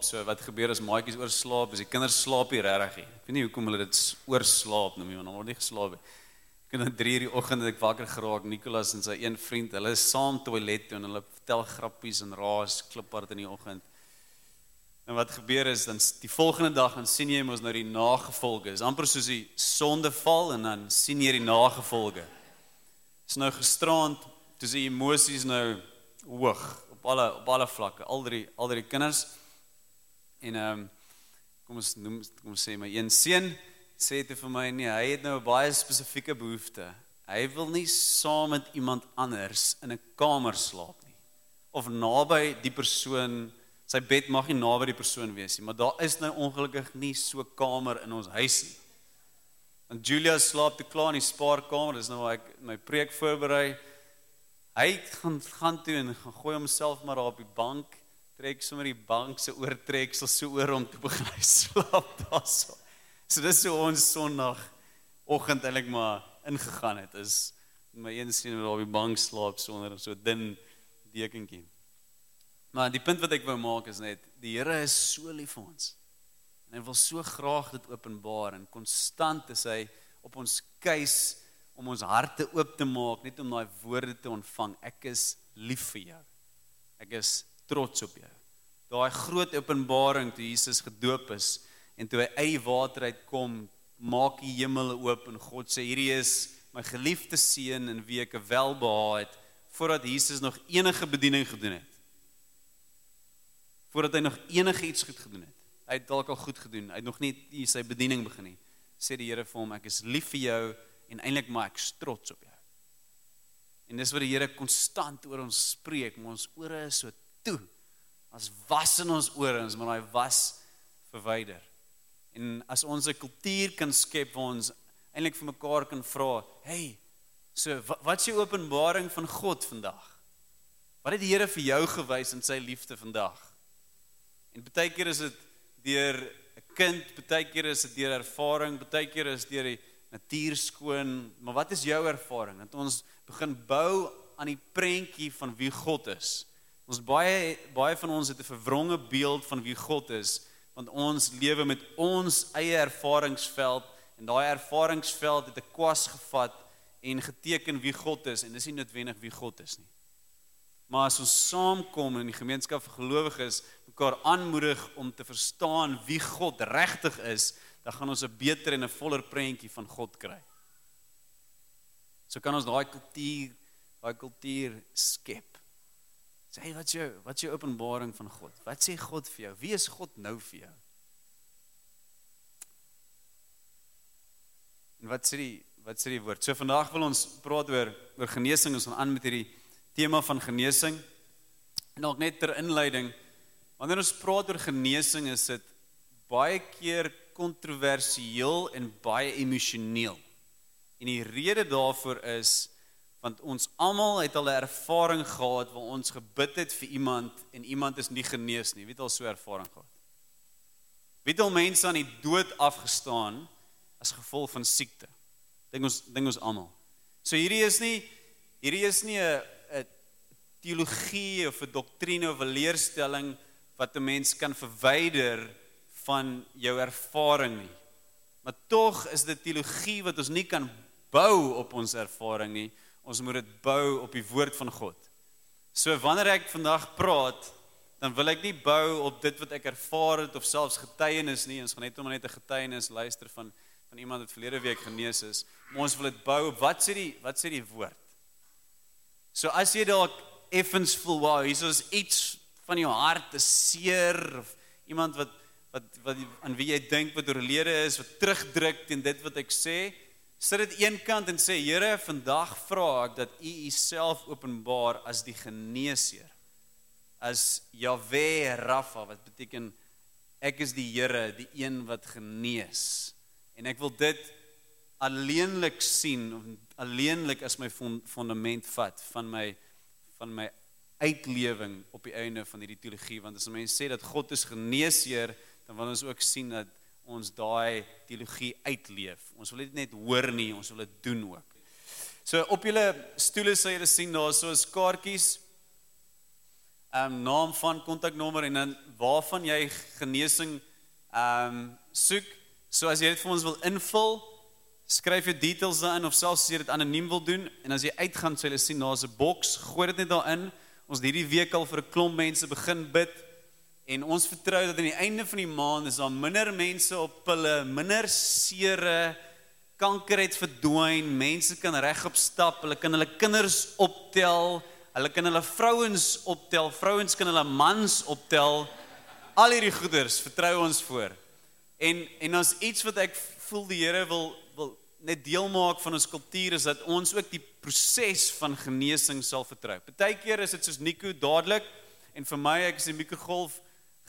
So wat gebeur as maatjies oorslaap? As die kinders slaap nie regtig nie. Ek weet nie hoekom hulle dit oorslaap noem nie, want hulle word nie geslaap nie. Ek het dan 3 uur die oggend ek wakker geraak, Nicolas en sy een vriend, hulle is saam toilet toe en hulle vertel grappies en raas kliphard in die oggend. En wat gebeur is dan die volgende dag dan sien jy mos nou die nagevolge. Is amper soos die sondeval en dan sien jy die nagevolge. Is nou gisterand toe se emosies nou hoog op alle op alle vlakke. Al drie al drie kinders. En ehm um, kom ons noem kom ons sê my een seun sê dit vir my nee, hy het nou 'n baie spesifieke behoefte. Hy wil nie saam met iemand anders in 'n kamer slaap nie. Of naby die persoon, sy bed mag nie naby die persoon wees nie, maar daar is nou ongelukkig nie so 'n kamer in ons huis nie. Want Julia slaap te klaar in die spaarkamer, dis nou waar ek my preek voorberei. Hy gaan gaan toe en gaan gooi homself maar daar op die bank, trek sommer die bank se oortreksel so oor om te begin slaap daarso. So dis so ons Sondag oggend eintlik maar ingegaan het is my een sien wat op die bank slaap sonder so dun dekentjie. Maar die punt wat ek wou maak is net die Here is so lief vir ons. En hy wil so graag dit openbaar en konstant is hy op ons keus om ons harte oop te maak net om daai woorde te ontvang. Ek is lief vir jou. Ek is trots op jou. Daai groot openbaring toe Jesus gedoop is en toe hy uit die water uit kom, maak die hemel oop en God sê hierdie is my geliefde seun in wie ek welbehaag het voordat Jesus nog enige bediening gedoen het. Voordat hy nog enige iets goed gedoen het. Hy het dalk al goed gedoen. Hy het nog nie sy bediening begin nie. Sê die Here vir hom ek is lief vir jou en eintlik maar ek trots op jou. En dis wat die Here konstant oor ons spreek, maar ons ore is so toe. As was in ons ore, ons moet daai was verwyder. En as ons 'n kultuur kan skep waar ons eintlik vir mekaar kan vra, "Hey, so wat is die openbaring van God vandag? Wat het die Here vir jou gewys in sy liefde vandag?" En baie keer is dit deur 'n kind, baie keer is dit deur ervaring, baie keer is deur die natuur skoon, maar wat is jou ervaring? Dat ons begin bou aan die prentjie van wie God is. Ons baie baie van ons het 'n verwronge beeld van wie God is, want ons lewe met ons eie ervaringsveld en daai ervaringsveld het 'n kwas gevat en geteken wie God is en dis nie noodwendig wie God is nie. Maar as ons saamkom in die gemeenskap van gelowiges, mekaar aanmoedig om te verstaan wie God regtig is, dan gaan ons 'n beter en 'n voller prentjie van God kry. So kan ons daai kultuur, daai kultuur skep. Sê wat jy wat jy openbaring van God. Wat sê God vir jou? Wie is God nou vir jou? En wat sê die wat sê die woord? So vandag wil ons praat oor oor genesing. Ons gaan aan met hierdie tema van genesing. En dalk net ter inleiding, wanneer ons praat oor genesing, is dit baie keer kontroversieel en baie emosioneel. En die rede daarvoor is want ons almal het al 'n ervaring gehad waar ons gebid het vir iemand en iemand is nie genees nie. Wie het al so 'n ervaring gehad? Wie het al mense aan die dood afgestaan as gevolg van siekte? Dink ons dink ons almal. So hierdie is nie hierdie is nie 'n 'n teologie of 'n doktrine of 'n leerstelling wat 'n mens kan verwyder van jou ervaring nie. Maar tog is dit teologie wat ons nie kan bou op ons ervaring nie. Ons moet dit bou op die woord van God. So wanneer ek vandag praat, dan wil ek nie bou op dit wat ek ervaar het of selfs getuienis nie. Ons gaan net om net 'n getuienis luister van van iemand wat verlede week genees is. Maar ons wil dit bou op wat sê die wat sê die woord? So as jy dalk effens voel, wow, hier is iets van jou hart te seer of iemand wat wat wat aan wie jy dink wat oorlede is, wat terugdruk teen dit wat ek sê, sit dit eenkant en sê Here, vandag vra ek dat U Uself openbaar as die geneesheer. As Jahwe Rafa wat beteken ek is die Here, die een wat genees. En ek wil dit alleenlik sien of alleenlik as my fondament vat van my van my uitlewing op die einde van hierdie teologie want as mense sê dat God is geneesheer dan wil ons ook sien dat ons daai teologie uitleef. Ons wil dit net hoor nie, ons wil dit doen ook. So op julle stoele sal julle sien daar so is kaartjies. ehm um, naam van kontaknommer en dan waarvan jy genesing ehm um, soek. So as jy dit vir ons wil invul, skryf jy details daarin of selfs as jy dit anoniem wil doen en as jy uitgaan sê hulle sien daar's 'n boks, gooi dit net daarin. Ons het hierdie week al vir 'n klomp mense begin bid en ons vertrou dat aan die einde van die maand is daar minder mense op pille, minder seere kanker het verdwyn, mense kan regop stap, hulle kan hulle kinders optel, hulle kan hulle vrouens optel, vrouens kan hulle mans optel. Al hierdie goeders vertrou ons voor. En en ons iets wat ek voel die Here wil wil net deel maak van ons kultuur is dat ons ook die proses van genesing sal vertrou. Partykeer is dit soos Nico dadelik en vir my ek is die mikrogolf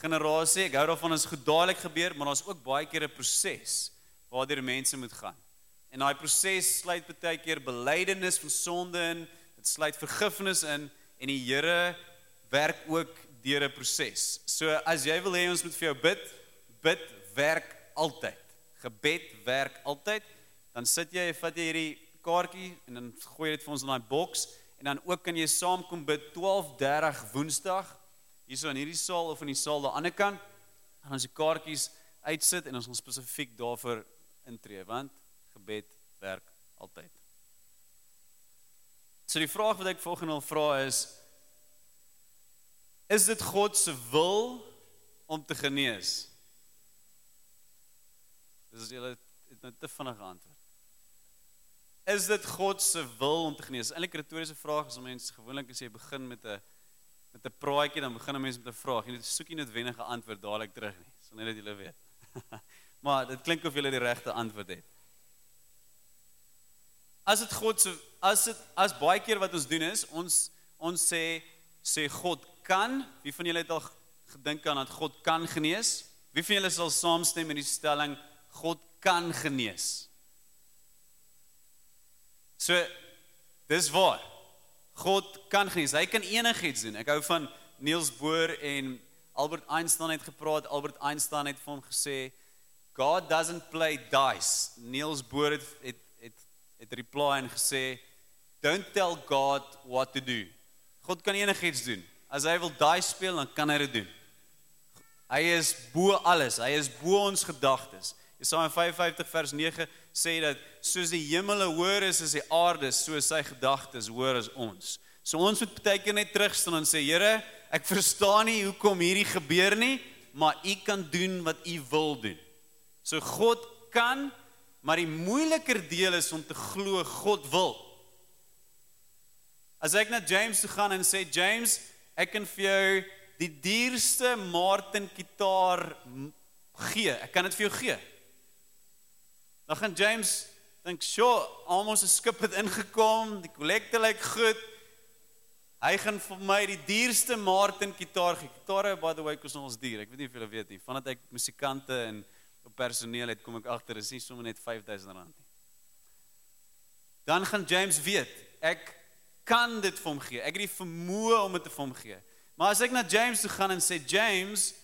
generasie. Ek hou daarvan as goed dadelik gebeur, maar daar's ook baie keer 'n proses waardeur mense moet gaan. En daai proses sluit baie keer belydenis van sonde in, dit sluit vergifnis in en die Here werk ook deur 'n proses. So as jy wil hê ons moet vir jou bid, bid werk altyd. Gebed werk altyd. Dan sit jy, vat jy hierdie kaartjie en dan gooi jy dit vir ons in daai boks en dan ook kan jy saamkom bid 12:30 Woensdag hierso in hierdie saal of in die saal daan die ander kant. Dan ons die kaartjies uitsit en ons gaan spesifiek daarvoor intree want gebed werk altyd. So die vraag wat ek volgende wil vra is is dit God se wil om te genees? Dis as jy het nou te vinnig geantwoord. Is dit God se wil om te genees? Eintlik retoriese vraag is om mense gewoonlik as jy begin met 'n met 'n praatjie dan begin 'n mens met 'n vraag. Jy soek nie noodwendig 'n antwoord dadelik terug nie, sonder dat jy weet. maar dit klink of jy die regte antwoord het. As dit God se as dit as baie keer wat ons doen is, ons ons sê sê God kan. Wie van julle het al gedink aan dat God kan genees? Wie van julle sal saamstem met die stelling God kan genees? So dis waar. God kan genees. Hy kan enigiets doen. Ek hou van Niels Bohr en Albert Einstein het gepraat. Albert Einstein het vir hom gesê God doesn't play dice. Niels Bohr het het het, het reply en gesê don't tell God what to do. God kan enigiets doen. As hy wil dice speel, dan kan hy dit doen. Hy is bo alles. Hy is bo ons gedagtes. Jesaja 55 vers 9 sê dat soos die hemele hoër is as die aarde, so is sy gedagtes hoër as ons. So ons moet baie keer net terugstaan en sê Here, ek verstaan nie hoekom hierdie gebeur nie, maar U kan doen wat U wil doen. So God kan, maar die moeiliker deel is om te glo God wil. As ek na James toe gaan en sê James, ek kan vir jou die duurste Martin gitaar gee. Ek kan dit vir jou gee. Dan gaan James dink, "Sjoe, almal se skip het ingekom, die kollekte lyk goed. Hy gaan vir my die duurste Martin gitaar gee. Gitare by the way kos ons duur. Ek weet nie of julle weet nie. Vandat ek musikante en op personeel het, kom ek agter is nie sommer net R5000 nie. Dan gaan James weet, ek kan dit vir hom gee. Ek het die vermoë om dit vir hom gee. Maar as ek na James toe gaan en sê James,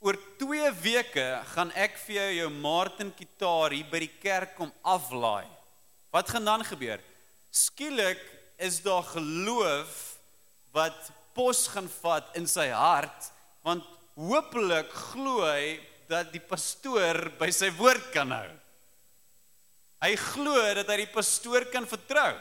Oor 2 weke gaan ek vir jou jou Martin gitaar hier by die kerk kom aflaai. Wat gaan dan gebeur? Skielik is daar geloof wat pos gaan vat in sy hart want hopelik glo hy dat die pastoor by sy woord kan hou. Hy glo dat hy die pastoor kan vertrou.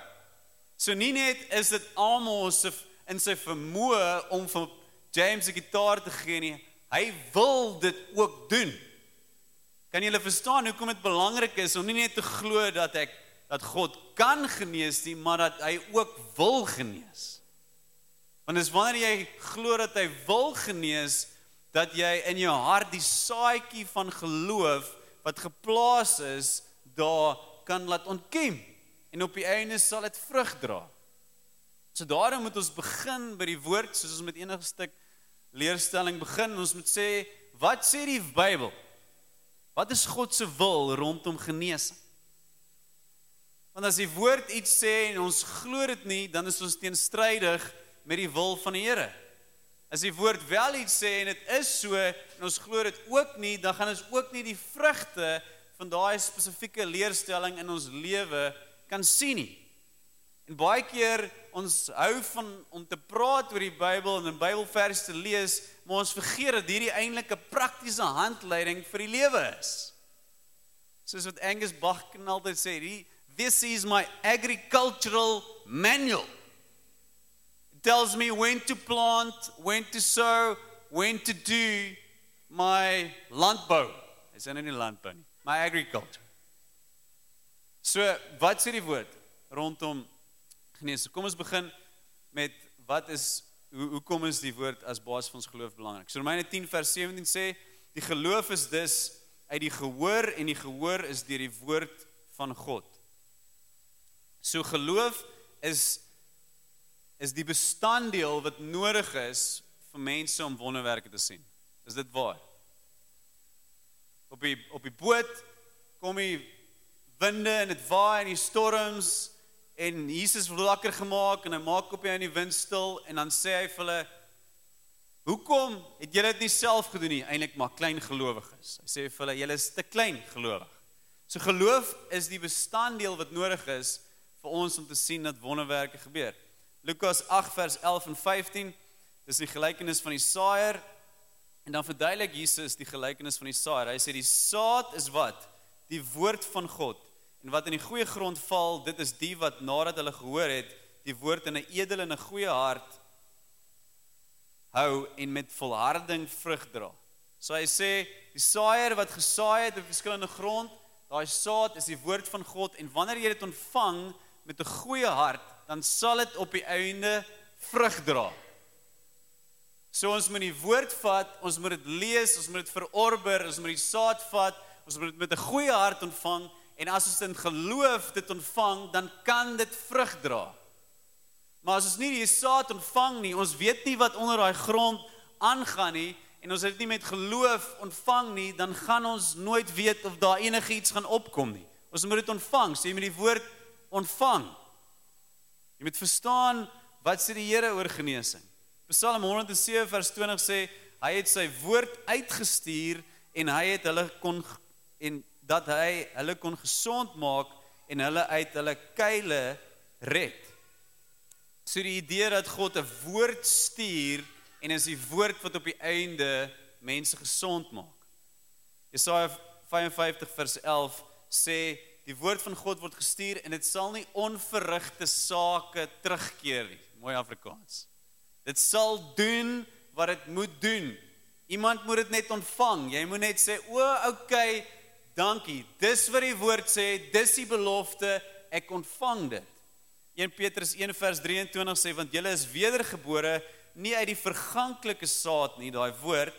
So nie net is dit almal se in sy vermoë om vir James 'n gitaar te gee nie, Hy wil dit ook doen. Kan julle verstaan hoekom dit belangrik is om nie net te glo dat ek dat God kan genees nie, maar dat hy ook wil genees. Want dis wanneer jy glo dat hy wil genees dat jy in jou hart die saadjie van geloof wat geplaas is daar kan laat ontkiem en op die einde sal dit vrug dra. So daarom moet ons begin by die woord soos ons met enige stuk leerstelling begin, ons moet sê, wat sê die Bybel? Wat is God se wil rondom genesing? Want as die woord iets sê en ons glo dit nie, dan is ons teenstrydig met die wil van die Here. As die woord wel iets sê en dit is so en ons glo dit ook nie, dan gaan ons ook nie die vrugte van daai spesifieke leerstelling in ons lewe kan sien nie. En baie keer ons hou van om te praat oor die Bybel en 'n Bybelvers te lees, maar ons vergeet dat hierdie eintlik 'n praktiese handleiding vir die lewe is. Soos wat Angus Bach altyd sê, this is my agricultural manual. It tells me when to plant, when to sow, when to do my landbou. Is dit nou nie landbou nie, my agriculture. So, wat sê die woord rondom genees? Kom ons begin met wat is hoe hoekom is die woord as basis van ons geloof belangrik? So Romeine 10 vers 17 sê die geloof is dus uit die gehoor en die gehoor is deur die woord van God. So geloof is is die bestanddeel wat nodig is vir mense om wonderwerke te sien. Is dit waar? Op die op die boot kom die winde en dit waai en die storms en Jesus word wakker gemaak en hy maak op hy in die wind stil en dan sê hy vir hulle Hoekom het julle dit nie self gedoen nie? Eintlik maar klein gelowiges. Hy sê vir hulle julle is te klein gelowig. So geloof is die bestanddeel wat nodig is vir ons om te sien dat wonderwerke gebeur. Lukas 8 vers 11 en 15 dis die gelykenis van die saaier en dan verduidelik Jesus die gelykenis van die saaier. Hy sê die saad is wat? Die woord van God. En wat in die goeie grond val, dit is die wat nadat hulle gehoor het, die woord in 'n edele en 'n goeie hart hou en met volharding vrug dra. So hy sê die saaier wat gesaai het op verskillende grond, daai saad is die woord van God en wanneer jy dit ontvang met 'n goeie hart, dan sal dit op die einde vrug dra. So ons moet die woord vat, ons moet dit lees, ons moet dit verorber, ons moet die saad vat, ons moet dit met 'n goeie hart ontvang En as ons in geloof dit ontvang, dan kan dit vrug dra. Maar as ons nie die saad ontvang nie, ons weet nie wat onder daai grond aangaan nie en ons het dit nie met geloof ontvang nie, dan gaan ons nooit weet of daar enigiets gaan opkom nie. Ons moet dit ontvang, sê jy met die woord ontvang. Jy moet verstaan wat sê die Here oor genesing. Psalm 107 vers 20 sê hy het sy woord uitgestuur en hy het hulle kon en dat hy hulle kon gesond maak en hulle uit hulle kuile red. So die idee dat God 'n woord stuur en is die woord wat op die einde mense gesond maak. Jesaja 55 vers 11 sê die woord van God word gestuur en dit sal nie onverrigte sake terugkeer nie. Mooi Afrikaans. Dit sal doen wat dit moet doen. Iemand moet dit net ontvang. Jy moet net sê, "O, okay, Dankie. Dis wat die woord sê, dis die belofte, ek ontvang dit. 1 Petrus 1 vers 23 sê want julle is wedergebore nie uit die verganklike saad nie, daai woord,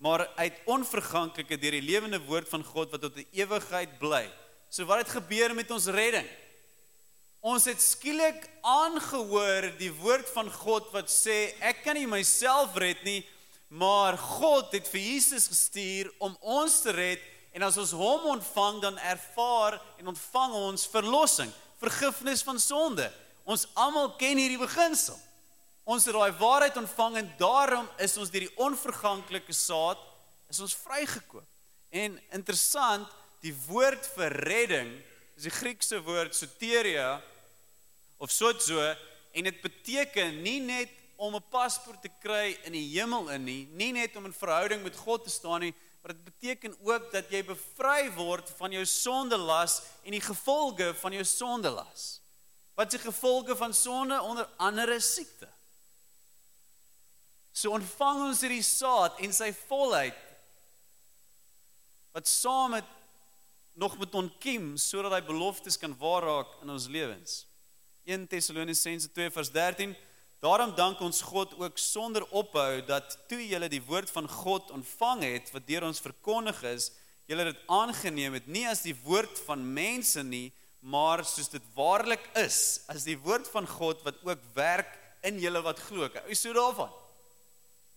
maar uit onverganklike deur die lewende woord van God wat tot 'n ewigheid bly. So wat het gebeur met ons redding? Ons het skielik aangehoor die woord van God wat sê ek kan nie myself red nie, maar God het vir Jesus gestuur om ons te red En as ons hom ontvang, dan ervaar en ontvang ons verlossing, vergifnis van sonde. Ons almal ken hierdie beginsel. Ons het daai waarheid ontvang en daarom is ons deur die onverganklike saad is ons vrygekoop. En interessant, die woord vir redding is die Griekse woord soteria of sozo en dit beteken nie net om 'n paspoort te kry in die hemel in nie, nie net om in verhouding met God te staan nie, maar dit beteken ook dat jy bevry word van jou sondelas en die gevolge van jou sondelas. Wat die gevolge van sonde onder andere siekte? So ontvang ons hierdie saad en sy volheid wat saam met nog met onkiem sodat hy beloftes kan waar raak in ons lewens. 1 Tessalonisense 2 vers 13 Daarom dank ons God ook sonder ophou dat toe julle die woord van God ontvang het wat deur ons verkondig is, julle dit aangeneem het nie as die woord van mense nie, maar soos dit waarlik is, as die woord van God wat ook werk in julle wat glo. Hoe sou daarvan?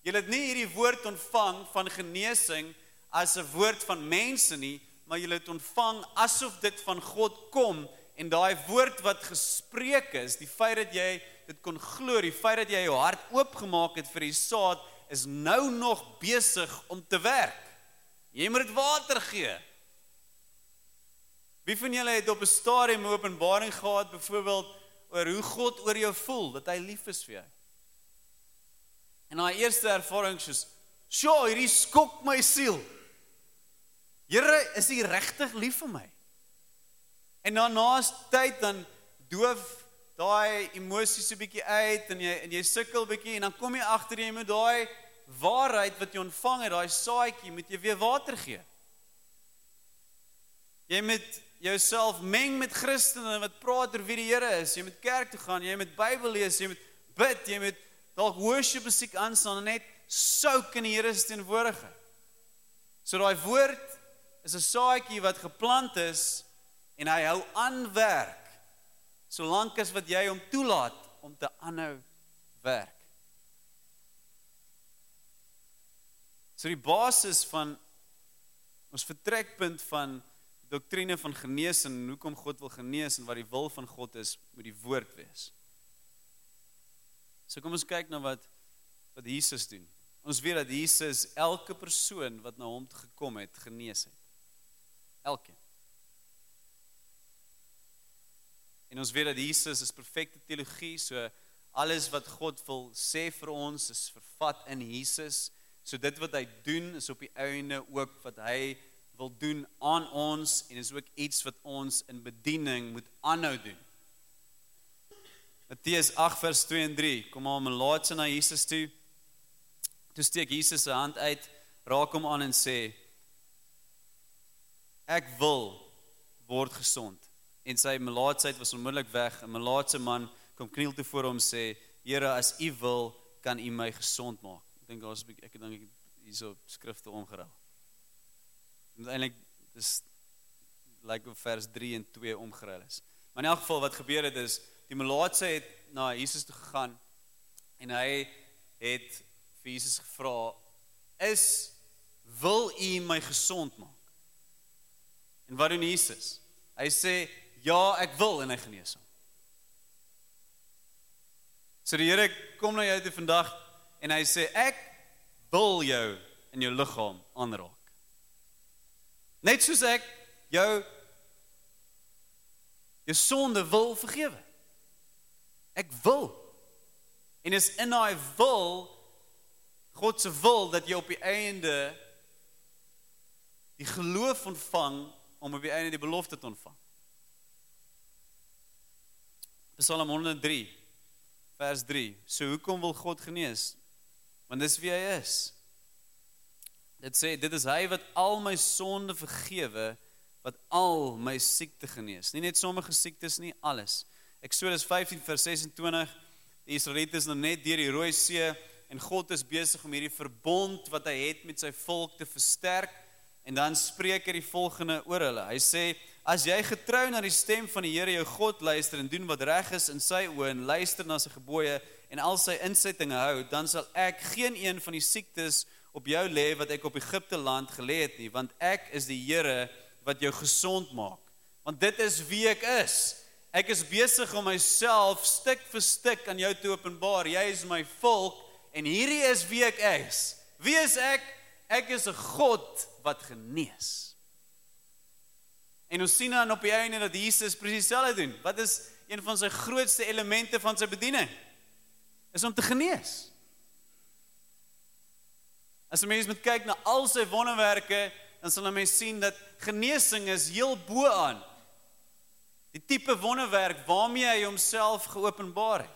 Julle het nie hierdie woord ontvang van genesing as 'n woord van mense nie, maar julle het ontvang asof dit van God kom en daai woord wat gespreek is, die feit dat jy dit kon glo, die feit dat jy jou hart oopgemaak het vir die saad is nou nog besig om te werk. Jy moet dit water gee. Wie van julle het op 'n stadium openbaring gehad byvoorbeeld oor hoe God oor jou voel, dat hy lief is vir jou. En daai eerste ervaring soos, "Sjoe, hierdie skok my siel." Here, is U regtig lief vir my? En dan na 'n tyd dan doof daai emosies so bietjie uit en jy en jy sukkel bietjie en dan kom jy agter jy moet daai waarheid wat jy ontvang het, daai saadjie moet jy weer water gee. Jy moet jouself meng met Christene wat praat oor wie die Here is. Jy moet kerk toe gaan, jy moet Bybel lees, jy moet bid, jy moet dalk worship musiek aanstaan en net souk in die Here se teenwoordigheid. So daai woord is 'n saadjie wat geplant is en hy hou aan werk solank as wat jy hom toelaat om te aanhou werk. So die basis van ons vertrekpunt van doktrine van genesing en hoekom God wil genees en wat die wil van God is, moet die woord wees. So kom ons kyk na wat wat Jesus doen. Ons weet dat Jesus elke persoon wat na hom gekom het, genees het. Elkeen. En ons weet dat Jesus is perfekte teologie, so alles wat God wil sê vir ons is vervat in Jesus. So dit wat hy doen is op die einde ook wat hy wil doen aan ons en is ook iets wat ons in bediening moet aanhou doen. Matteus 8 vers 2 en 3. Kom maar, men laat sy na Jesus toe. Toe steek Jesus sy hand uit, raak hom aan en sê: Ek wil word gesond en sy melaatsheid was onmiddellik weg. 'n Melaatse man kom kniel toe voor hom sê: "Here, as U wil, kan U my gesond maak." Ek dink daar's 'n bietjie ek dink hierso skrifte omgerou. Uiteindelik dis lyk like of vers 3 en 2 omgerou is. Maar in elk geval wat gebeur het is die melaatse het na Jesus toe gegaan en hy het vir Jesus gevra: "Is wil U my gesond maak?" En wat doen Jesus? Hy sê Ja, ek wil en hy genees hom. So die Here kom na jou toe vandag en hy sê ek wil jou in jou liggaam aanraak. Net soos ek jou jou sonde wil vergewe. Ek wil. En is in daai wil God se wil dat jy op die einde die geloof ontvang om op die einde die belofte te ontvang. Psalm 103 vers 3. So hoekom wil God genees? Want dis wie hy is. Dit sê dit is hy wat al my sonde vergewe, wat al my siekte genees. Nie net sommige siektes nie, alles. Eksodus 15 vers 26. Die Israeliete is nou net deur die Rooi See en God is besig om hierdie verbond wat hy het met sy volk te versterk en dan spreek hy die volgende oor hulle. Hy sê As jy getrou na die stem van die Here jou God luister en doen wat reg is in sy oë en luister na sy gebooie en al sy insettinge hou, dan sal ek geen een van die siektes op jou lê wat ek op Egipte land gelê het nie, want ek is die Here wat jou gesond maak. Want dit is wie ek is. Ek is besig om myself stuk vir stuk aan jou te openbaar. Jy is my volk en hierdie is wie ek is. Wie is ek? Ek is 'n God wat genees. En ons sien dan op die einde dat Jesus presies dieselfde doen. Wat is een van sy grootste elemente van sy bediening? Is om te genees. As 'n mens moet kyk na al sy wonderwerke, dan sal 'n mens sien dat genesing is heel bo aan die tipe wonderwerk waarmee hy homself geopenbaar het.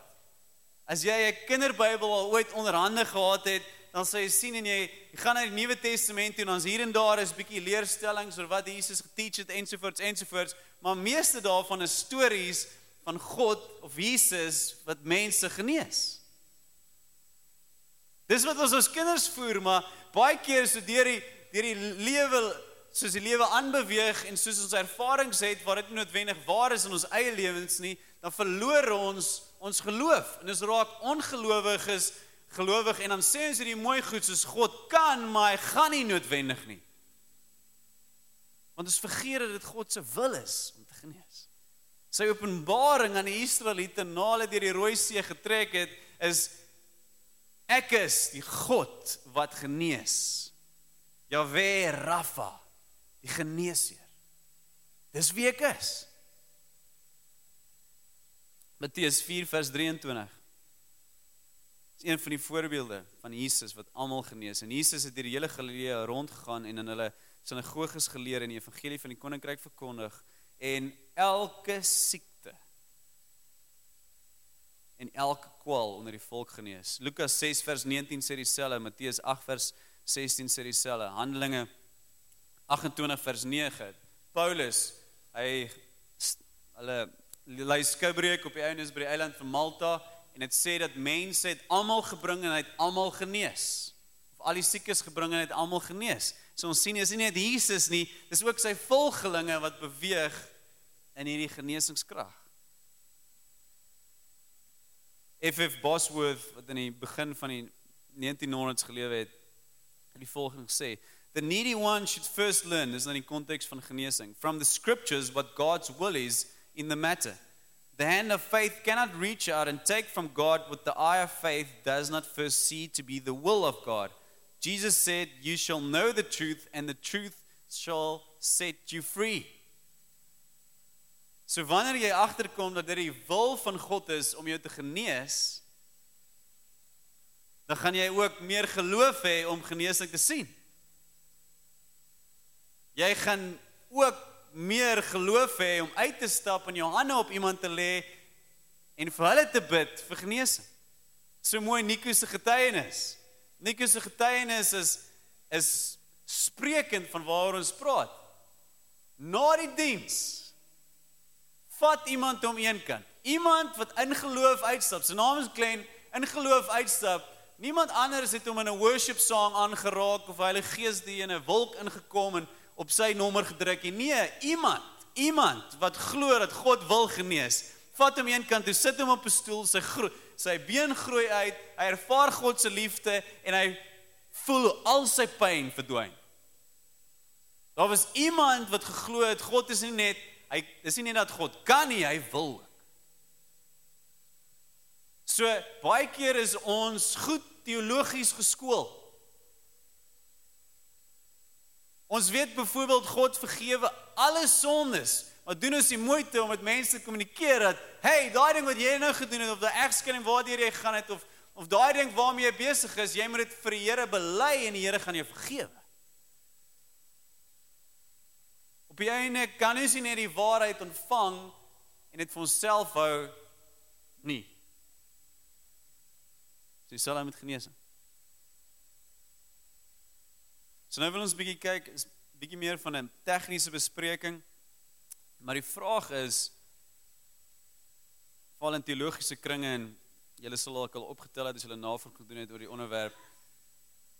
As jy 'n kinderbybel al ooit onderhande gehad het, dan sal jy sien en jy, jy gaan na die Nuwe Testament toe en ons hier en daar is 'n bietjie leerstellings oor wat Jesus geteach het ensovoorts ensovoorts, maar meeste daarvan is stories van God of Jesus wat mense genees. Dis wat ons as kinders voer, maar baie keer so deur die deur die lewe soos die lewe aanbeweeg en soos ons ervarings het waar dit noodwendig waar is in ons eie lewens nie, dan verloor ons ons geloof en ons raak ongelowiges gelowig en dan sê ons hierdie mooi goed soos God kan, maar hy gaan nie noodwendig nie. Want ons vergeet dat dit God se wil is om te genees. Sy openbaring aan die Israeliete na hulle deur die Rooi See getrek het, is ek is die God wat genees. Jahwe Rafa, die geneesheer. Dis wie ek is. Matteus 4 vers 23. Dis een van die voorbeelde van Jesus wat almal genees. En Jesus het deur die hele Galilea rondgegaan en in hulle sinagoges geleer en die evangelie van die koninkryk verkondig en elke siekte en elke kwaal onder die volk genees. Lukas 6 vers 19 sê dieselfde, Matteus 8 vers 16 sê dieselfde. Handelinge 28 vers 9. Paulus, hy hulle lei skoubreek op die eienaars by die eiland van Malta en dit sê dat mense het almal gebring en hy het almal genees. Of al die siekes gebring en hy het almal genees. So ons sien is nie net Jesus nie, dis ook sy volgelinge wat beweeg in hierdie genesingskrag. FF Bosworth wat in die begin van die 1900s gelewe het, het die volgende gesê: The needy one should first learn, dis in die konteks van genesing, from the scriptures what God's will is in the matter. The hand of faith cannot reach out and take from God what the eye of faith does not first see to be the will of God. Jesus said, You shall know the truth, and the truth shall set you free. So wanneer jy agterkom dat dit die wil van God is om jou te genees, dan gaan jy ook meer geloof hê om genesing te sien. Jy gaan ook meer geloof hê om uit te stap en jou hande op iemand te lê en vir hulle te bid vir genesing. So mooi Nico se getuienis. Nico se getuienis is is sprekend van waaroor ons praat. Na die diens vat iemand hom een kant. Iemand wat in geloof uitstap. Sy naam is Glen, in geloof uitstap. Niemand anders het hom in 'n worship song aangeraak of Heilige Gees die in 'n wolk ingekom en op sy nommer gedruk nie. Nee, iemand, iemand wat glo dat God wil genees. Vat hom een kant toe, sit hom op 'n stoel, sy sy been groei uit, hy ervaar God se liefde en hy voel al sy pyn verdwyn. Daar was iemand wat geglo het God is nie net Hy dis nie net dat God kan nie, hy wil ook. So baie keer is ons goed teologies geskool. Ons weet byvoorbeeld God vergewe alle sondes. Maar doen ons die moeite om met mense te kommunikeer dat hey, daai ding wat jy nou gedoen het of daai egskeiding waartoe jy gegaan het of of daai ding waarmee jy besig is, jy moet dit vir die Here bely en die Here gaan jou vergewe. Op die einde kan ons nie net die waarheid ontvang en dit vir onsself hou nie. So jy sal met genesing. So nou wil ons bietjie kyk, is bietjie meer van 'n tegniese bespreking. Maar die vraag is val in teologiese kringe en julle sal dalk al opgetel het as julle navorsing gedoen het oor die onderwerp.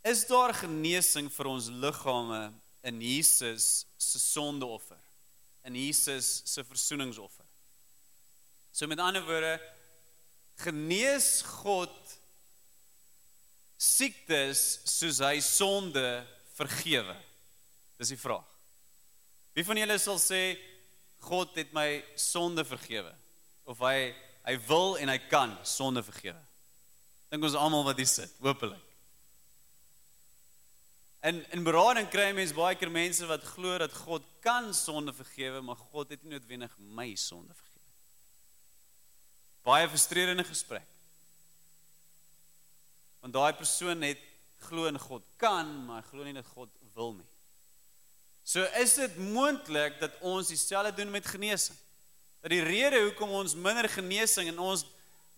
Is daar genesing vir ons liggame in Jesus se sondeoffer, in Jesus se versoeningsoffer. So met ander woorde, genees God siektes soos hy sonde vergewe. Dis die vraag. Wie van julle sal sê God het my sonde vergewe of hy hy wil en hy kan sonde vergewe? Dink ons almal wat hier sit, hopelik. In in berading kry mense baie keer mense wat glo dat God kan sonde vergewe, maar God het nie noodwendig my sonde vergewe. Baie frustrerende gesprek. Want daai persoon het glo in God kan, maar glo nie dat God wil nie. So is dit moontlik dat ons dieselfde doen met genesing. Dat die rede hoekom ons minder genesing in ons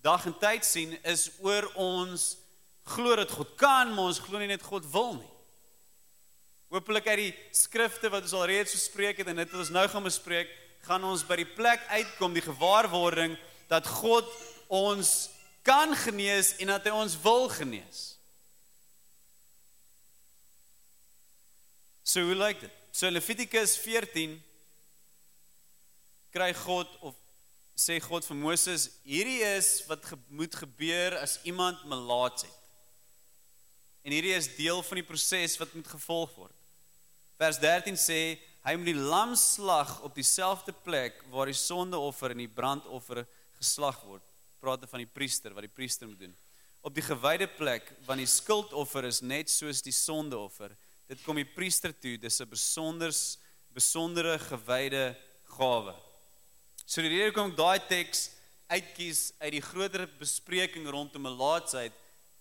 dag en tyd sien is oor ons glo dat God kan, maar ons glo nie net God wil nie. Hoopelik uit die skrifte wat ons al reeds gespreek het en dit wat ons nou gaan bespreek, gaan ons by die plek uitkom die gewaarwording dat God ons kan genees en dat hy ons wil genees. So hoe lyk dit? So Levitikus 14 kry God of sê God vir Moses, hierdie is wat ge moet gebeur as iemand melaats het. En hierdie is deel van die proses wat moet gevolg word. Vers 13 sê hy moet die lam slag op dieselfde plek waar die sondeoffer en die brandoffer geslag word. Praat van die priester wat die priester moet doen. Op die gewyde plek want die skuldoffer is net soos die sondeoffer. Dit kom die priester toe, dis 'n besonders besondere gewyde gawe. So die rede kom daai teks uitkies uit die groter bespreking rondom melaatsheid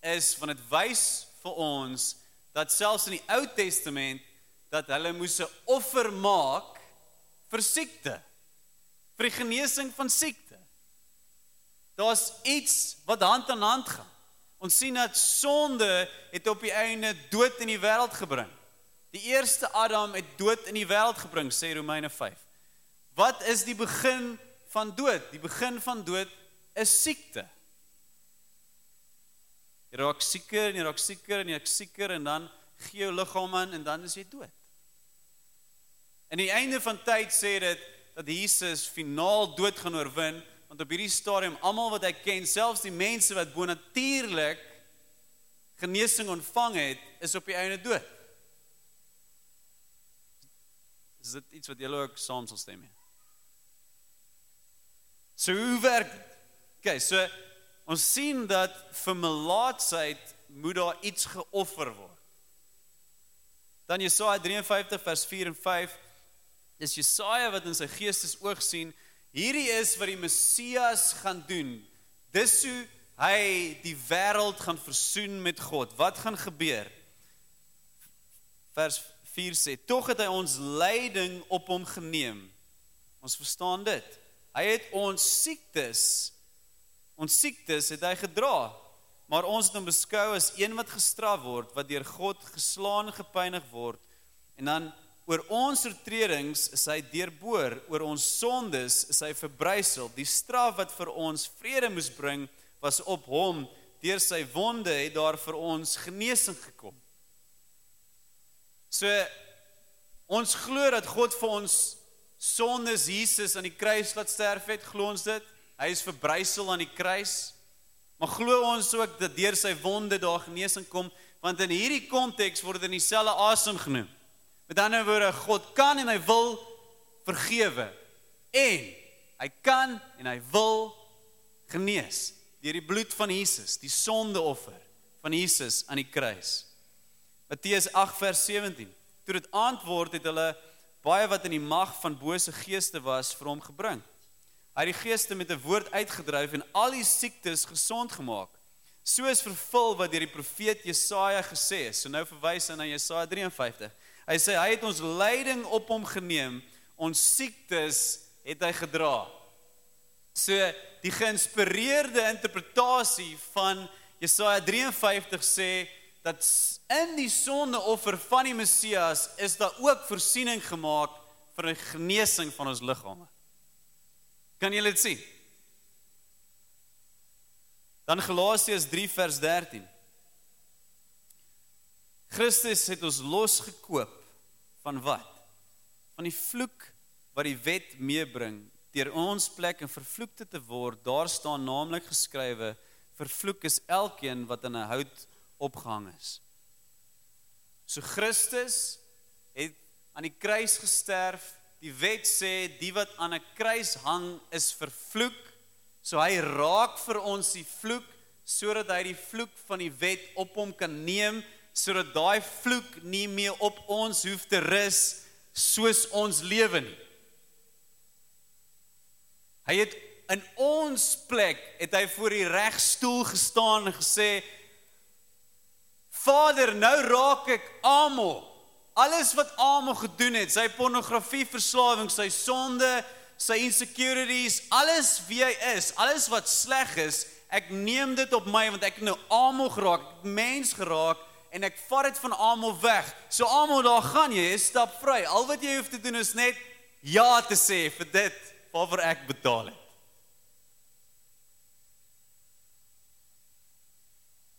is van dit wys vir ons dat selfs in die Ou Testament dat hulle moes 'n offer maak vir siekte vir die genesing van siekte. Daar's iets wat hand aan hand gaan. Ons sien dat sonde het op die einde dood in die wêreld gebring. Die eerste Adam het dood in die wêreld gebring, sê Romeine 5. Wat is die begin van dood? Die begin van dood is siekte. Jy raak sieker en jy raak sieker en jy raak sieker en dan gee jou liggaam aan en dan is jy dood. En die einde van tyd sê dit dat Jesus finaal dood gaan oorwin want op hierdie stadium almal wat hy ken, selfs die mense wat bonatuurlik genesing ontvang het, is op die einde dood. Is dit iets wat julle ook saam sal stem mee? So hoe werk dit? Okay, so ons sien dat vir melaatsheid moet daar iets geoffer word. Dan Jesaja 53 vers 4 en 5 is Jesaja wat in sy geestesoog sien, hierdie is wat die Messias gaan doen. Dis hoe hy die wêreld gaan versoen met God. Wat gaan gebeur? Vers 4 sê: "Tog het hy ons lyding op hom geneem." Ons verstaan dit. Hy het ons siektes ons siektes het hy gedra. Maar ons het hom beskou as een wat gestraf word, wat deur God geslaan en gepynig word. En dan oor ons oortredings is hy deurboor, oor ons sondes is hy verbrysel. Die straf wat vir ons vrede moes bring, was op hom. Deur sy wonde het daar vir ons genesing gekom. So ons glo dat God vir ons sondes Jesus aan die kruis laat sterf het, glo ons dit? Hy is verbrysel aan die kruis. Maar glo ons ook dat deur sy wonde daar genesing kom, want in hierdie konteks word dit in dieselfde asem genoem. Met ander woorde, God kan en hy wil vergewe. En hy kan en hy wil genees deur die bloed van Jesus, die sondeoffer van Jesus aan die kruis. Matteus 8 vers 17. Toe dit antwoord het hulle baie wat in die mag van bose geeste was vir hom gebring. Hy het die geeste met 'n woord uitgedryf en al die siektes gesond gemaak. Soos vervul wat deur die profeet Jesaja gesê is. So nou verwys hy na Jesaja 53. Hy sê hy het ons lyding op hom geneem, ons siektes het hy gedra. So die geïnspireerde interpretasie van Jesaja 53 sê dat in die sondeoffer van die Messias is daar ook voorsiening gemaak vir 'n genesing van ons liggame. Kan julle dit sien? Dan Galasiërs 3 vers 13. Christus het ons losgekoop van wat? Van die vloek wat die wet meebring deur ons plek en vervloekte te word. Daar staan naamlik geskrywe: Vervloek is elkeen wat aan 'n hout opgehang is. So Christus het aan die kruis gesterf. Die wet sê die wat aan 'n kruis hang is vervloek. So hy raak vir ons die vloek sodat hy die vloek van die wet op hom kan neem sodat daai vloek nie meer op ons hoef te rus soos ons lewe nie. Hy het in ons plek het hy voor die regstoel gestaan en gesê Vader, nou raak ek almal. Alles wat almal gedoen het, sy pornografie verslawing, sy sonde, sy insecurities, alles wie hy is, alles wat sleg is, ek neem dit op my want ek nou almal geraak, mens geraak en ek vat dit van almal weg. So almal daar gaan jy, stap vry. Al wat jy hoef te doen is net ja te sê vir dit waarvoor ek betaal het.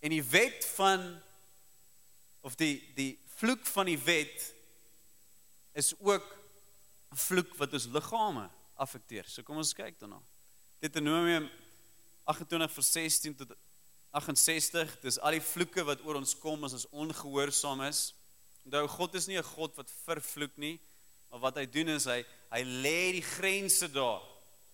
En die wet van of die die vloek van die wet is ook 'n vloek wat ons liggame affekteer. So kom ons kyk daarna. Deuteronomium 28 vers 16 tot 68, dis al die vloeke wat oor ons kom as ons ongehoorsaam is. Onthou God is nie 'n God wat vervloek nie, maar wat hy doen is hy hy lê die grense daar.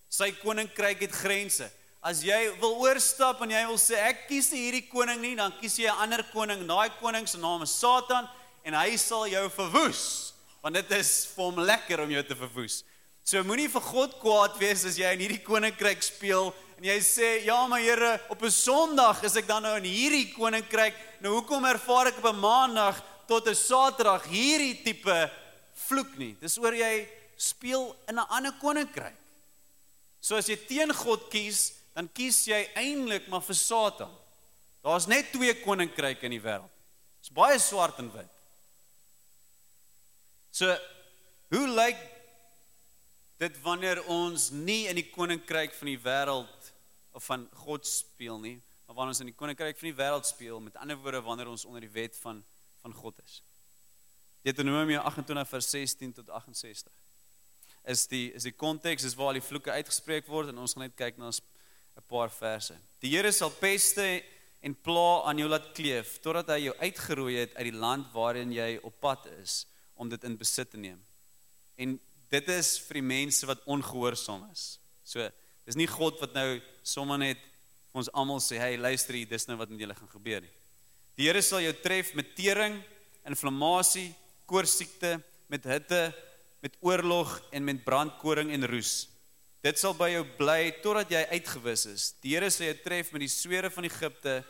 Sy koninkryk het grense. As jy wil oorstap en jy wil sê ek kies nie hierdie koning nie, dan kies jy 'n ander koning. Daai koning se naam is Satan en hy sal jou verwoes. Want dit is vir hom lekker om jou te verwoes. So moenie vir God kwaad wees as jy in hierdie koninkryk speel en jy sê, "Ja, maar Here, op 'n Sondag is ek dan nou in hierdie koninkryk. Nou hoekom ervaar ek op 'n Maandag tot 'n Saterdag hierdie tipe vloek nie?" Dis oor jy speel in 'n ander koninkryk. So as jy teen God kies, dan kies jy eintlik maar vir Satan. Daar's net twee koninkryke in die wêreld. Dit's baie swart en wit. So hoe lyk dit wanneer ons nie in die koninkryk van die wêreld of van God speel nie, maar wanneer ons in die koninkryk van die wêreld speel, met ander woorde wanneer ons onder die wet van van God is. Deuteronomium 28 vers 16 tot 68. Is die is die konteks is waar al die vloeke uitgespreek word en ons gaan net kyk na 'n paar verse. Die Here sal peste en pla aan jou laat kleef totdat hy jou uitgeroei het uit die land waarin jy op pad is om dit in besit te neem. En dit is vir die mense wat ongehoorsaam is. So, dis nie God wat nou sommer net vir ons almal sê, "Hey, luister hier, dis nou wat met julle gaan gebeur nie." Die Here sal jou tref met tering, inflammasie, koorsiekte, met hitte, met oorlog en met brandkoring en roes. Dit sal by jou bly totdat jy uitgewis is. Die Here sal jou tref met die swere van Egipte,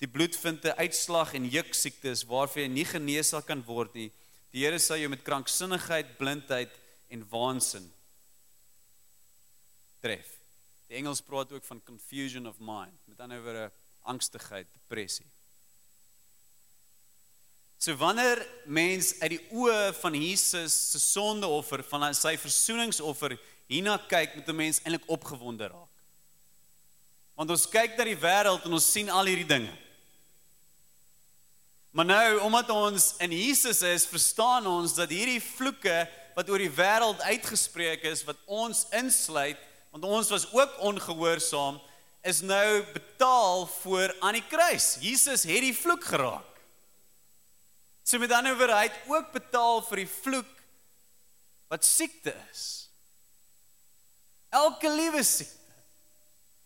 die bloedvinte, uitslag en juk siektes waarvan jy nie genees sal kan word nie. Die Here sal jou met kranksinnigheid, blindheid en waansin tref. Die Engels praat ook van confusion of mind, met ander woorde angstigheid, depressie. So wanneer mens uit die oë van Jesus se sondeoffer, van sy versoeningsoffer hierna kyk, moet 'n mens eintlik opgewonde raak. Want ons kyk na die wêreld en ons sien al hierdie dinge. Maar nou, omdat ons in Jesus is, verstaan ons dat hierdie vloeke wat oor die wêreld uitgespreek is wat ons insluit, want ons was ook ongehoorsaam, is nou betaal voor aan die kruis. Jesus het die vloek geraak. So met ander woorde, hy het ook betaal vir die vloek wat siekte is. Elke liewe siekte.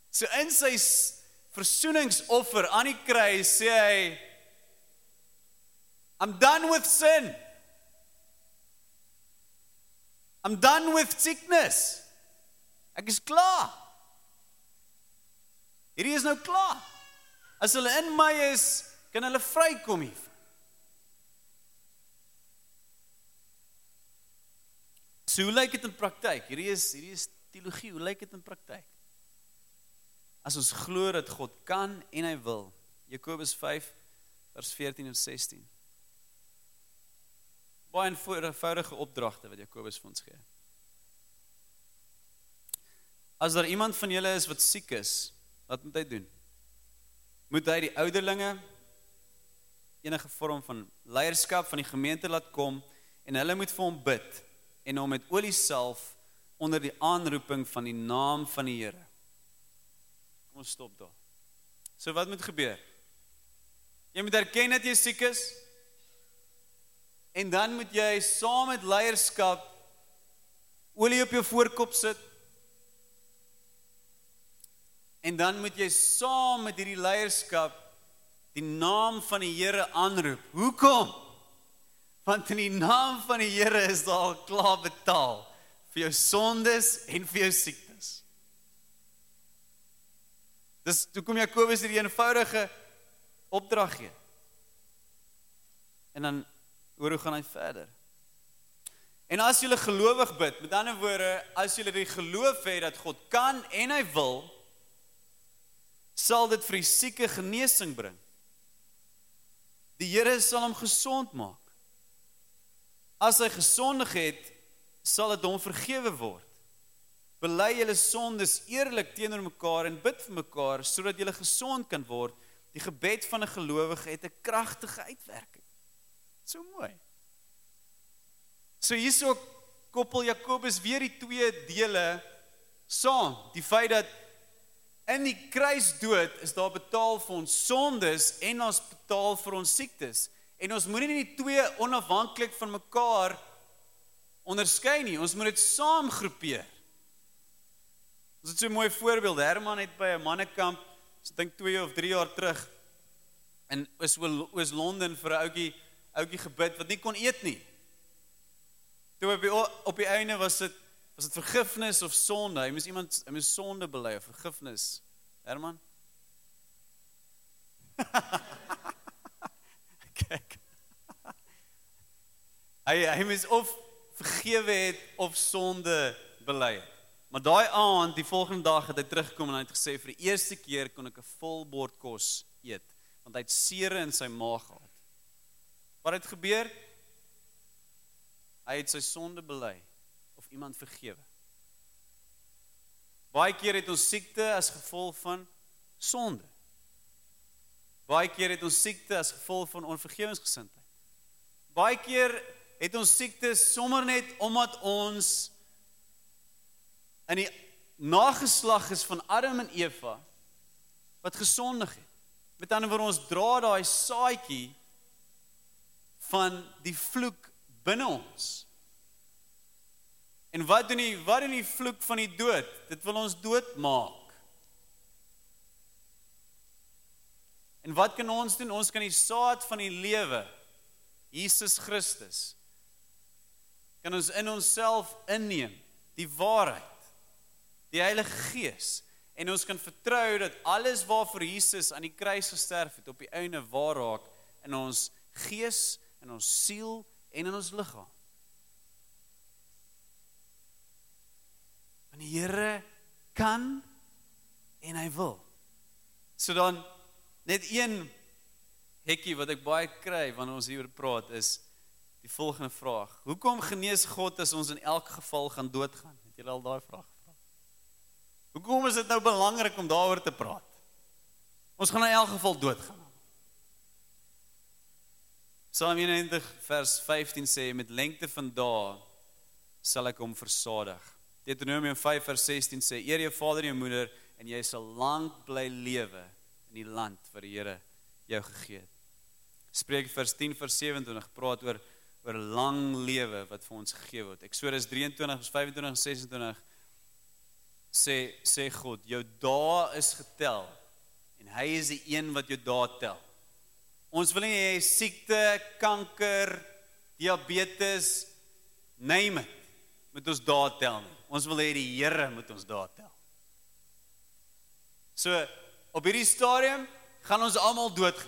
So in sy versoeningsoffer aan die kruis sê hy I'm done with sin. I'm done with sickness. Ek is klaar. Hierdie is nou klaar. As hulle in my is, kan hulle vrykom hier. So hoe lyk dit in praktyk? Hierdie is hierdie is teologie. Hoe lyk dit in praktyk? As ons glo dat God kan en hy wil. Jakobus 5 vers 14 en 16. Baie eenvoudige opdragte wat Jakobus vir ons gee. As daar iemand van julle is wat siek is, wat moet hy doen? Moet hy die ouderlinge enige vorm van leierskap van die gemeente laat kom en hulle moet vir hom bid en hom met olie salf onder die aanroeping van die naam van die Here. Kom ons stop daar. So wat moet gebeur? Jy moet erken dat jy siek is. En dan moet jy saam met leierskap olie op jou voorkop sit. En dan moet jy saam met hierdie leierskap die naam van die Here aanroep. Hoekom? Want in die naam van die Here is daar al klaar betaal vir jou sondes en vir jou siektes. Dis toe kom Jakobus hierdie eenvoudige opdrag gee. En dan oor hoe gaan hy verder? En as jy gelowig bid, met ander woorde, as jy die geloof het dat God kan en hy wil, sal dit vir die sieke genesing bring. Die Here sal hom gesond maak. As hy gesondig het, sal dit hom vergewe word. Bely julle sondes eerlik teenoor mekaar en bid vir mekaar sodat julle gesond kan word. Die gebed van 'n gelowige het 'n kragtige uitwerking. So mooi. So hierso koppel Jakobus weer die twee dele saam. Die feit dat in die kruisdood is daar betaal vir ons sondes en ons betaal vir ons siektes. En ons moenie nie die twee onafhanklik van mekaar onderskei nie. Ons moet dit saam groepeer. Ons het so 'n mooi voorbeeld. Herman het by 'n mannekamp, ek dink 2 of 3 jaar terug in Oos Londen vir 'n ouetjie ouetjie gebid wat nie kon eet nie. Toe op die op die einde was dit was dit vergifnis of sonde. Hy moes iemand hy moes sonde bely of vergifnis Herman? Kyk. Hy hy mis of vergewe het of sonde bely het. Maar daai aand, die volgende dag het hy teruggekom en hy het gesê vir die eerste keer kon ek 'n vol bord kos eet want hy het seere in sy maag gehad. Wat het gebeur? Hy het sy sonde bely of iemand vergewe. Baie keer het ons siekte as gevolg van sonde. Baie keer het ons siekte as gevolg van onvergewensgesindheid. Baie keer het ons siektes sommer net omdat ons in die nageslag is van Adam en Eva wat gesondig het. Met ander woorde ons dra daai saadjie van die vloek binne ons. En wat doen die wat doen die vloek van die dood? Dit wil ons doodmaak. En wat kan ons doen? Ons kan die saad van die lewe Jesus Christus kan ons in onsself inneem, die waarheid, die Heilige Gees en ons kan vertrou dat alles waarvoor Jesus aan die kruis gesterf het op die einde waar raak in ons gees, in ons siel en in ons liggaam. Want die Here kan en hy wil. So dan Net een hekkie wat ek baie kry wanneer ons hieroor praat is die volgende vraag. Hoekom genees God as ons in elk geval gaan doodgaan? Het julle al daai vraag gevra? Hoekom is dit nou belangrik om daaroor te praat? Ons gaan in elk geval doodgaan. Psalm 91 vers 15 sê met lengte van dae sal ek hom versadig. Deuteronomium 5 vers 16 sê eer jou vader en jou moeder en jy sal lank bly lewe in die land wat die Here jou gegee het. Spreek vers 10 vers 27 praat oor oor lang lewe wat vir ons gegee word. Eksodus 23 vers 25 en 26 sê sê God, jou dae is getel en hy is die een wat jou dae tel. Ons wil nie hê siekte, kanker, diabetes, name it, moet ons dae tel nie. Ons wil hê die Here moet ons dae tel. So op hierdie stadium gaan ons almal dood.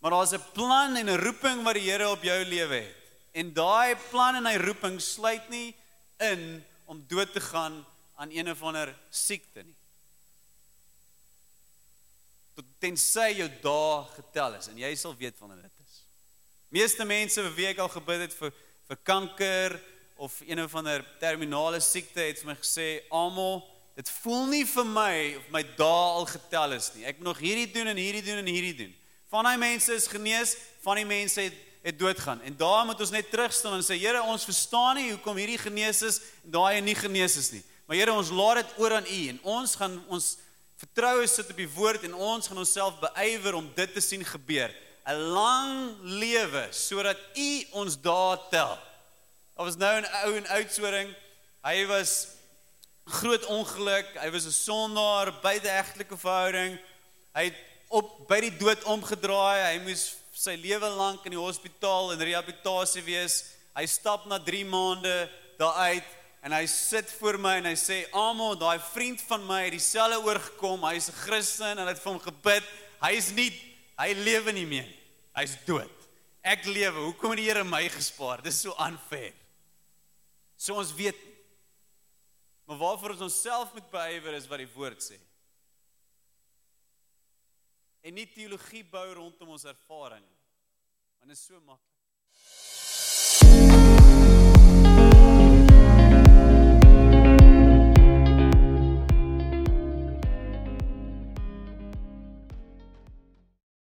Maar daar's 'n plan en 'n roeping wat die Here op jou lewe het. En daai plan en hy roeping sluit nie in om dood te gaan aan een of ander siekte nie. Tot tensy jou dae getel is en jy sal weet wanneer dit is. Meeste mense vir wie ek al gebid het vir vir kanker of een of ander terminale siekte het vir my gesê almal Dit voel nie vir my of my dae al getel is nie. Ek moet nog hierdie doen en hierdie doen en hierdie doen. Van daai mense is genees, van die mense het het doodgaan. En daar moet ons net terugstaan en sê Here, ons verstaan nie hoekom hierdie genees is en daai nie genees is nie. Maar Here, ons laat dit oor aan U en ons gaan ons vertroue sit op die woord en ons gaan onsself beywer om dit te sien gebeur. 'n Lang lewe sodat U ons dae tel. Daar was nou 'n ou in Oudtshoorn. Hy was groot ongeluk. Hy was 'n sondaar by die egtelike verhouding. Hy het op by die dood omgedraai. Hy moes sy lewe lank in die hospitaal en rehabilitasie wees. Hy stap na 3 maande daar uit en hy sit voor my en hy sê: "Amo, daai vriend van my het dieselfde oorgekom. Hy's 'n Christen en hy het vir hom gebid. Hy's nie hy lewe nie meer nie. Hy's dood. Ek lewe. Hoekom het die Here my gespaar? Dis so unfair." So ons weet Maar waarvoor ons onsself moet beywer is wat die woord sê. En nie teologie bou rondom ons ervaring nie. Want dit is so maklik.